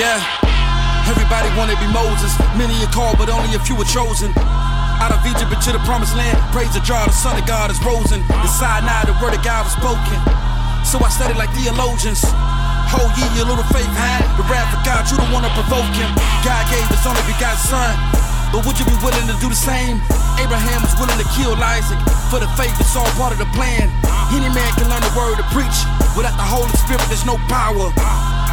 Yeah, everybody wanna be Moses. Many are called, but only a few are chosen. Out of Egypt into the promised land, praise the jar, the son of God is risen. Inside now, the word of God was spoken. So I studied like theologians. Whole year, your little faith had the wrath of God, you don't wanna provoke him. God gave his only begotten son. But would you be willing to do the same? Abraham was willing to kill Isaac for the faith, it's all part of the plan. Any man can learn the word to preach. Without the Holy Spirit, there's no power.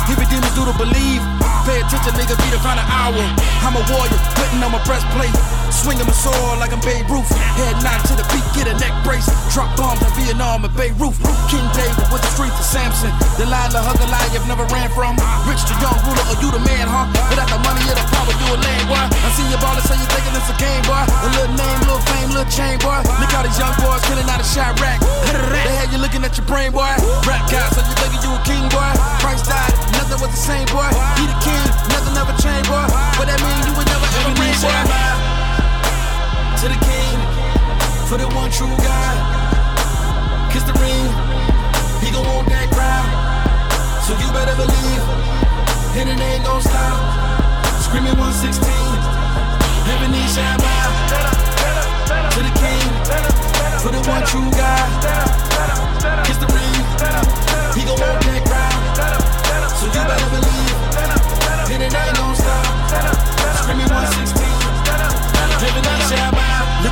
If it didn't do to believe, pay attention, nigga, be to find an hour. I'm a warrior, putting on my breastplate. Swinging my sword like I'm Babe Ruth. Head nod to the beat, get a neck brace. Drop bombs in Vietnam and Beirut. King David with the streets of Samson. Delilah, hug a lie you've never ran from. Rich the young ruler, or you the man, huh? Without the money or the power, you a lame boy. I see your ballin', so you thinking it's a game, boy. A little little chain, boy. Look how these young boys killing out of Chiraq. They had you looking at your brain, boy. Rap guy, so you thinking you a king, boy. Christ died, nothing was the same, boy. He the king, nothing ever changed, boy. What that mean, you would never ever boy. To the king, for the one true God. Kiss the ring, he gon' want that crowd. So you better believe, and it ain't gon' stop. Screaming 116, every knee shine by. To the king, to the one true God.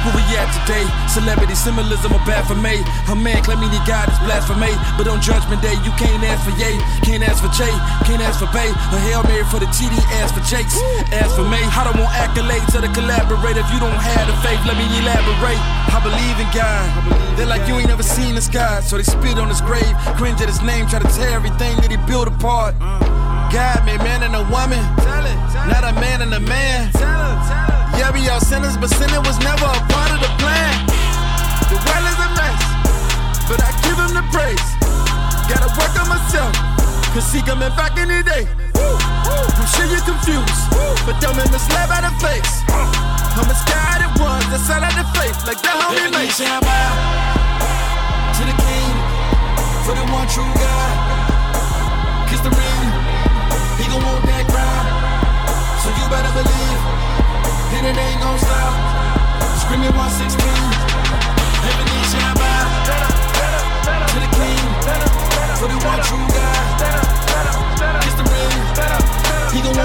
Where we at today. Celebrity symbolism are bad for me. A man claiming he God is blasphemy. But on Judgment Day, you can't ask for yay, can't ask for Jay, can't ask for Bey. A Hail Mary for the TD, ask for Jakes, ask for me. I don't want accolades or to collaborate. If you don't have the faith, let me elaborate. I believe in God. They're like you ain't never seen this God, so they spit on his grave, cringe at his name, try to tear everything that he built apart. God made man and a woman, not a man and a man. We all sinners, but sinning was never a part of the plan. The world is a mess, but I give him the praise. Gotta work on myself, cause he coming back the day. I'm sure you're confused, but don't be misled by the face. I'm misguided ones that sell out the faith like homie. To the king, for the one true God. Screaming 116. Heaven is shine. To the king. For the one true God. Kiss the ring. He the one.